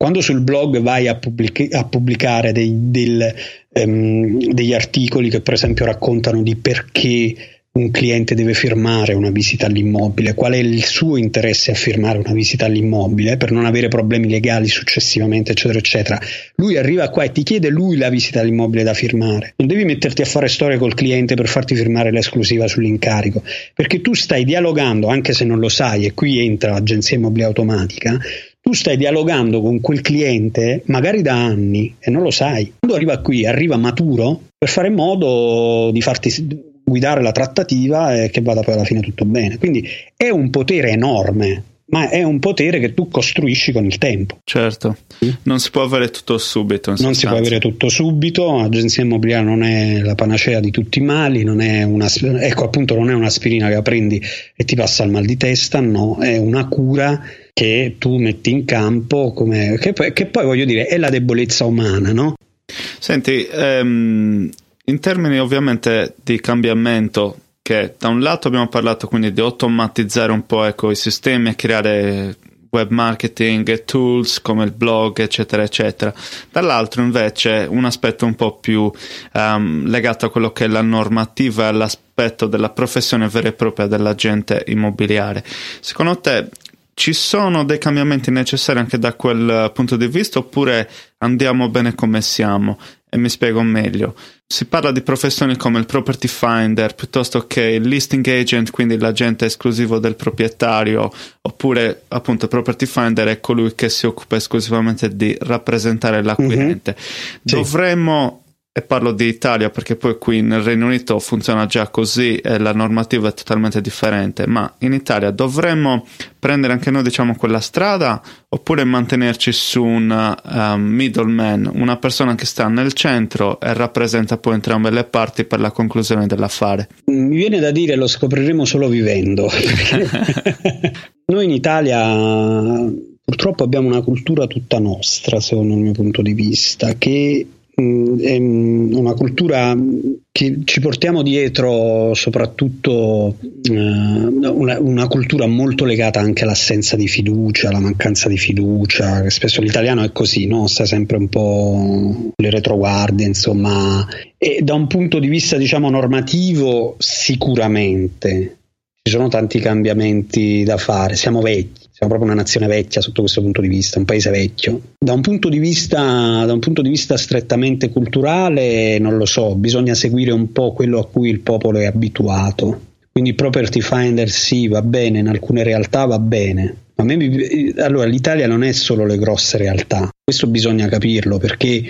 Quando sul blog vai a, pubblic- a pubblicare dei, del, um, degli articoli che per esempio raccontano di perché un cliente deve firmare una visita all'immobile, qual è il suo interesse a firmare una visita all'immobile per non avere problemi legali successivamente, eccetera, eccetera. Lui arriva qua e ti chiede lui la visita all'immobile da firmare. Non devi metterti a fare storia col cliente per farti firmare l'esclusiva sull'incarico, perché tu stai dialogando, anche se non lo sai, e qui entra l'agenzia immobiliare automatica, tu stai dialogando con quel cliente magari da anni e non lo sai. Quando arriva qui, arriva maturo per fare in modo di farti guidare la trattativa e che vada poi alla fine tutto bene. Quindi è un potere enorme ma è un potere che tu costruisci con il tempo. Certo, non si può avere tutto subito. Non si può avere tutto subito, l'agenzia immobiliare non è la panacea di tutti i mali, non è una, ecco appunto non è un'aspirina che la prendi e ti passa il mal di testa, no, è una cura che tu metti in campo, come, che, poi, che poi voglio dire è la debolezza umana, no? Senti, um, in termini ovviamente di cambiamento che da un lato abbiamo parlato quindi di automatizzare un po' ecco, i sistemi e creare web marketing, tools come il blog, eccetera, eccetera. Dall'altro invece un aspetto un po' più um, legato a quello che è la normativa e all'aspetto della professione vera e propria dell'agente immobiliare. Secondo te ci sono dei cambiamenti necessari anche da quel punto di vista oppure andiamo bene come siamo? E mi spiego meglio. Si parla di professioni come il property finder piuttosto che il listing agent, quindi l'agente esclusivo del proprietario, oppure appunto il property finder è colui che si occupa esclusivamente di rappresentare l'acquirente. Mm-hmm. Dovremmo e parlo di Italia perché poi qui nel Regno Unito funziona già così e la normativa è totalmente differente, ma in Italia dovremmo prendere anche noi diciamo quella strada oppure mantenerci su un um, middleman, una persona che sta nel centro e rappresenta poi entrambe le parti per la conclusione dell'affare? Mi viene da dire lo scopriremo solo vivendo. noi in Italia purtroppo abbiamo una cultura tutta nostra, secondo il mio punto di vista, che è una cultura che ci portiamo dietro soprattutto eh, una, una, cultura molto legata anche all'assenza di fiducia, alla mancanza di fiducia, che spesso l'italiano è così, no? sta sempre un po' le retroguardie, insomma, e da un punto di vista diciamo normativo sicuramente ci sono tanti cambiamenti da fare, siamo vecchi siamo proprio una nazione vecchia sotto questo punto di vista, un paese vecchio. Da un punto di vista, un punto di vista strettamente culturale, non lo so, bisogna seguire un po' quello a cui il popolo è abituato. Quindi property finder sì, va bene, in alcune realtà va bene. Ma me, allora, l'Italia non è solo le grosse realtà, questo bisogna capirlo perché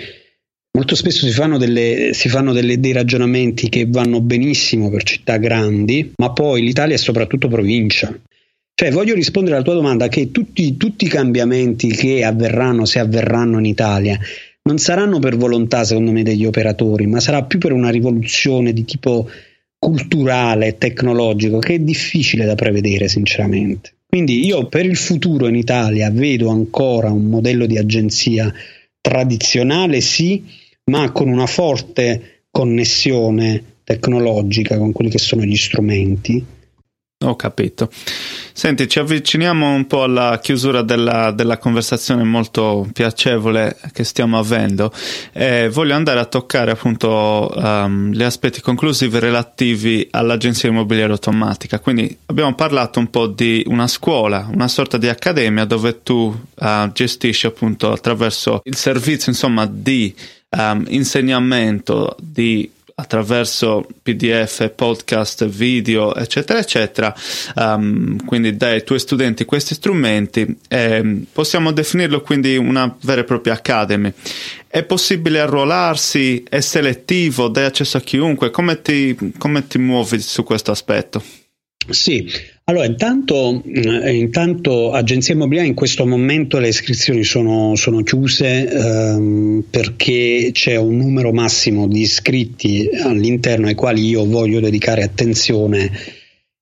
molto spesso si fanno, delle, si fanno delle, dei ragionamenti che vanno benissimo per città grandi, ma poi l'Italia è soprattutto provincia Cioè, voglio rispondere alla tua domanda che tutti, tutti i cambiamenti che avverranno, se avverranno in Italia, non saranno per volontà, secondo me, degli operatori, ma sarà più per una rivoluzione di tipo culturale, tecnologico, che è difficile da prevedere, sinceramente. Quindi io per il futuro in Italia vedo ancora un modello di agenzia tradizionale, sì, ma con una forte connessione tecnologica con quelli che sono gli strumenti ho capito. Senti, ci avviciniamo un po' alla chiusura della, della conversazione molto piacevole che stiamo avendo e voglio andare a toccare appunto um, gli aspetti conclusivi relativi all'agenzia immobiliare automatica. Quindi abbiamo parlato un po' di una scuola, una sorta di accademia dove tu uh, gestisci appunto attraverso il servizio insomma di um, insegnamento di attraverso PDF, podcast, video, eccetera, eccetera. Um, quindi dai tuoi studenti questi strumenti. Eh, possiamo definirlo quindi una vera e propria academy. È possibile arruolarsi? È selettivo? Dai accesso a chiunque? Come ti, come ti muovi su questo aspetto? Sì, allora intanto, eh, intanto Agenzia Immobiliare in questo momento le iscrizioni sono, sono chiuse ehm, perché c'è un numero massimo di iscritti all'interno ai quali io voglio dedicare attenzione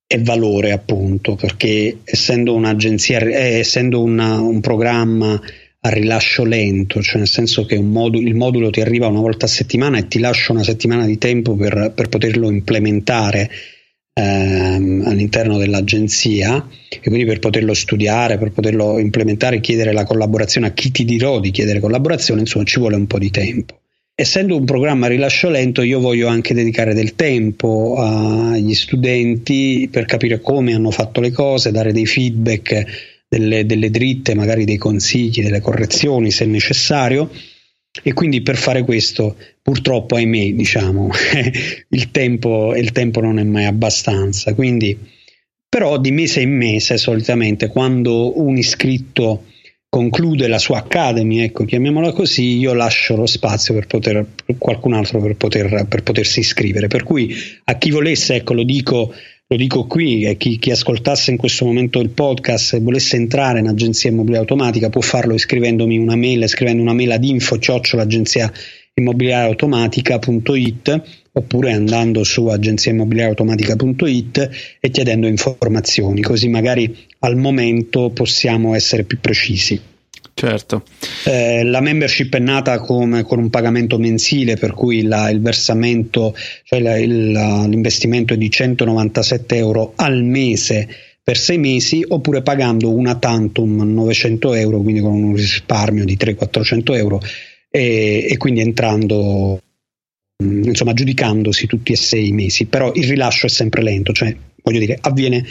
e valore appunto perché essendo un'agenzia, eh, essendo una, un programma a rilascio lento, cioè nel senso che modulo, il modulo ti arriva una volta a settimana e ti lascia una settimana di tempo per, per poterlo implementare ehm, all'interno dell'agenzia e quindi per poterlo studiare, per poterlo implementare, chiedere la collaborazione a chi ti dirò di chiedere collaborazione, insomma ci vuole un po' di tempo. Essendo un programma a rilascio lento, io voglio anche dedicare del tempo agli studenti per capire come hanno fatto le cose, dare dei feedback, delle, delle dritte, magari dei consigli, delle correzioni se necessario e quindi per fare questo, purtroppo, ahimè, diciamo, il tempo, il tempo non è mai abbastanza. Quindi, però di mese in mese, solitamente, quando un iscritto conclude la sua academy, ecco, chiamiamola così, io lascio lo spazio per, poter, qualcun altro per, poter, per potersi iscrivere. Per cui a chi volesse, ecco, lo dico lo dico qui, e chi, chi, ascoltasse in questo momento il podcast e volesse entrare in agenzia immobiliare automatica può farlo iscrivendomi una mail, scrivendo una mail ad info chiocciolagenzia immobiliare automatica.it oppure andando su agenziaimmobiliareautomatica.it e chiedendo informazioni, così magari al momento possiamo essere più precisi. Certo. Eh, la membership è nata come, con un pagamento mensile, per cui la, il versamento, cioè la, il, l'investimento è di 197 euro al mese per sei mesi, oppure pagando una tantum 900 euro, quindi con un risparmio di 300-400 euro, e, e quindi entrando insomma giudicandosi tutti e sei mesi, però il rilascio è sempre lento, cioè voglio dire avviene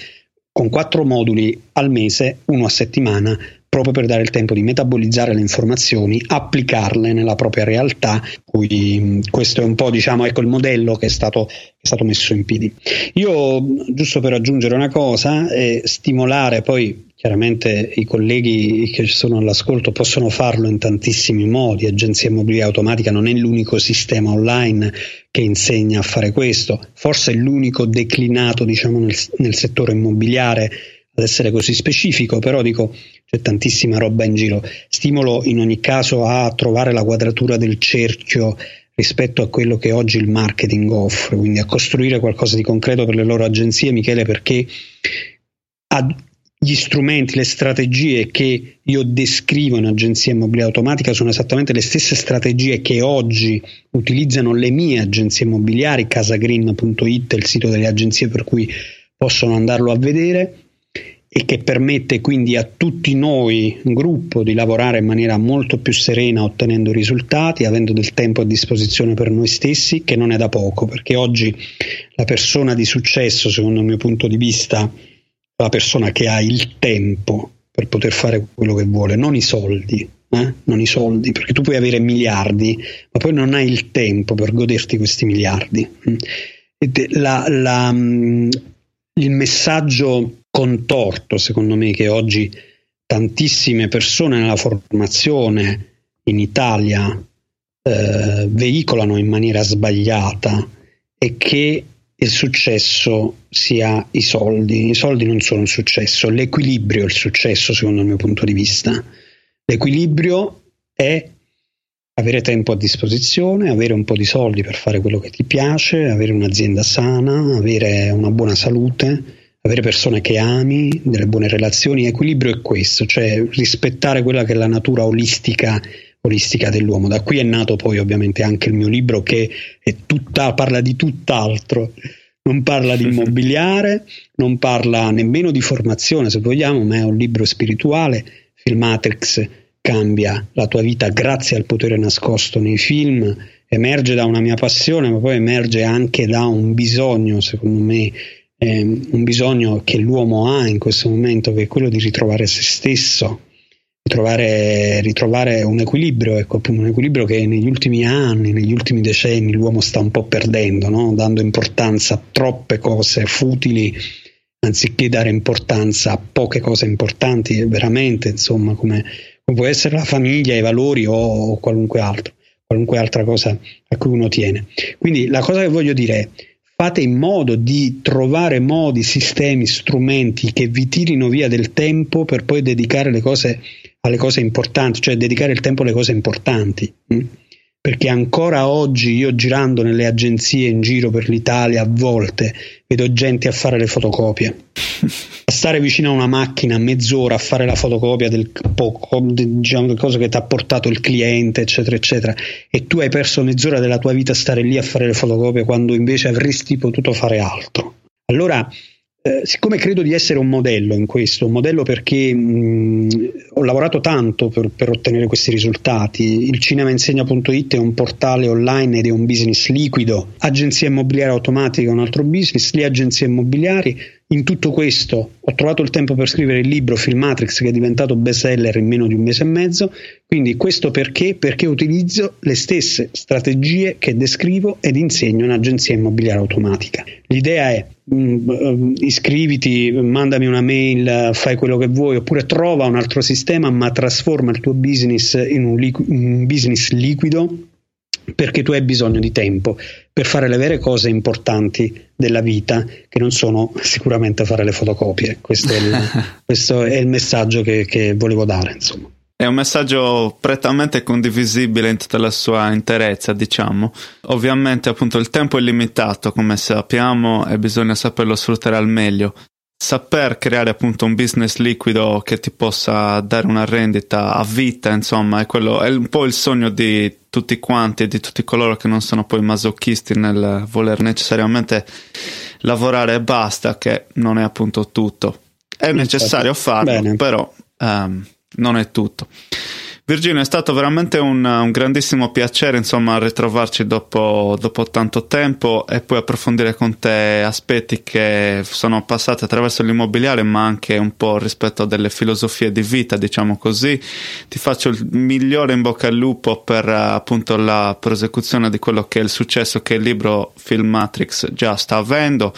con quattro moduli al mese, uno a settimana, proprio per dare il tempo di metabolizzare le informazioni, applicarle nella propria realtà. Cui questo è un po' diciamo ecco il modello che è stato, è stato messo in piedi. Io, giusto per aggiungere una cosa, è stimolare poi chiaramente i colleghi che sono all'ascolto possono farlo in tantissimi modi. Agenzia Immobiliare Automatica non è l'unico sistema online che insegna a fare questo, forse è l'unico declinato diciamo, nel, nel settore immobiliare ad essere così specifico, però dico c'è tantissima roba in giro. Stimolo in ogni caso a trovare la quadratura del cerchio rispetto a quello che oggi il marketing offre, quindi a costruire qualcosa di concreto per le loro agenzie, Michele, perché gli strumenti, le strategie che io descrivo in agenzia immobiliare automatica sono esattamente le stesse strategie che oggi utilizzano le mie agenzie immobiliari, casagreen.it il sito delle agenzie per cui possono andarlo a vedere e che permette quindi a tutti noi, un gruppo, di lavorare in maniera molto più serena ottenendo risultati, avendo del tempo a disposizione per noi stessi, che non è da poco, perché oggi la persona di successo, secondo il mio punto di vista, è la persona che ha il tempo per poter fare quello che vuole, non i soldi. Eh? Non i soldi, perché tu puoi avere miliardi, ma poi non hai il tempo per goderti questi miliardi. La, la, il messaggio contorto, secondo me, che oggi tantissime persone nella formazione in Italia eh, veicolano in maniera sbagliata e che il successo sia i soldi. I soldi non sono il successo, l'equilibrio è il successo secondo il mio punto di vista. L'equilibrio è avere tempo a disposizione, avere un po' di soldi per fare quello che ti piace, avere un'azienda sana, avere una buona salute, avere persone che ami, delle buone relazioni. Equilibrio è questo, cioè rispettare quella che è la natura olistica, olistica dell'uomo. Da qui è nato poi ovviamente anche il mio libro che tutta, parla di tutt'altro. Non parla di immobiliare, non parla nemmeno di formazione, se vogliamo, ma è un libro spirituale. Filmatrix cambia la tua vita grazie al potere nascosto nei film, emerge da una mia passione, ma poi emerge anche da un bisogno, secondo me, eh, un bisogno che l'uomo ha in questo momento, che è quello di ritrovare se stesso, ritrovare, ritrovare un equilibrio, ecco, un equilibrio che negli ultimi anni, negli ultimi decenni l'uomo sta un po' perdendo, no? dando importanza a troppe cose futili anziché dare importanza a poche cose importanti, veramente, insomma, come può essere la famiglia, i valori o qualunque altro, qualunque altra cosa a cui uno tiene. Quindi la cosa che voglio dire è fate in modo di trovare modi, sistemi, strumenti che vi tirino via del tempo per poi dedicare le cose alle cose importanti, cioè dedicare il tempo alle cose importanti. Hm? perché ancora oggi io girando nelle agenzie in giro per l'Italia a volte vedo gente a fare le fotocopie stare vicino a una macchina mezz'ora a fare la fotocopia del, diciamo, del cosa che ti ha portato il cliente eccetera eccetera e tu hai perso mezz'ora della tua vita a stare lì a fare le fotocopie quando invece avresti potuto fare altro. Allora eh, siccome credo di essere un modello in questo, un modello perché mh, ho lavorato tanto per, per, ottenere questi risultati, il cinemainsegna.it è un portale online ed è un business liquido, agenzia immobiliare automatica è un altro business, le agenzie immobiliari in tutto questo ho trovato il tempo per scrivere il libro Filmatrix che è diventato bestseller in meno di un mese e mezzo, quindi questo perché? Perché utilizzo le stesse strategie che descrivo ed insegno in agenzia immobiliare automatica. L'idea è iscriviti, mandami una mail, fai quello che vuoi, oppure trova un altro sistema ma trasforma il tuo business in un, liqu- un business liquido perché tu hai bisogno di tempo per fare le vere cose importanti della vita, che non sono sicuramente fare le fotocopie. Questo è il, questo è il messaggio che, che volevo dare. Insomma. È un messaggio prettamente condivisibile in tutta la sua interezza, diciamo. Ovviamente, appunto, il tempo è limitato, come sappiamo, e bisogna saperlo sfruttare al meglio saper creare appunto un business liquido che ti possa dare una rendita a vita, insomma, è, quello, è un po' il sogno di tutti quanti e di tutti coloro che non sono poi masochisti nel voler necessariamente lavorare e basta, che non è appunto tutto. È necessario farlo, Bene. però um, non è tutto. Virginia, è stato veramente un, un grandissimo piacere insomma ritrovarci dopo, dopo, tanto tempo e poi approfondire con te aspetti che sono passati attraverso l'immobiliare ma anche un po' rispetto a delle filosofie di vita, diciamo così. Ti faccio il migliore in bocca al lupo per appunto la prosecuzione di quello che è il successo che il libro Film Matrix già sta avendo.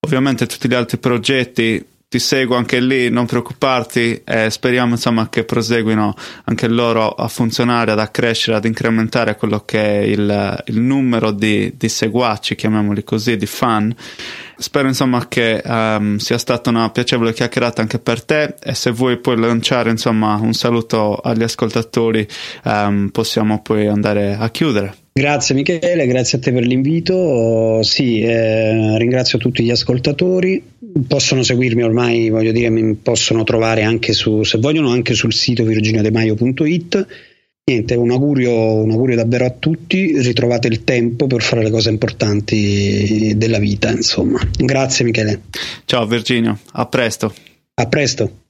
Ovviamente tutti gli altri progetti ti seguo anche lì, non preoccuparti e speriamo insomma che proseguino anche loro a funzionare, ad accrescere, ad incrementare quello che è il, il numero di, di, seguaci, chiamiamoli così, di fan. Spero insomma che um, sia stata una piacevole chiacchierata anche per te e se vuoi poi lanciare insomma un saluto agli ascoltatori um, possiamo poi andare a chiudere. Grazie Michele, grazie a te per l'invito. Sì, eh, ringrazio tutti gli ascoltatori. Possono seguirmi ormai, voglio dire, mi possono trovare anche su, se vogliono, anche sul sito virginiademaio.it. Niente, un augurio, un augurio davvero a tutti. Ritrovate il tempo per fare le cose importanti della vita, insomma. Grazie Michele. Ciao Virginio, a presto. A presto.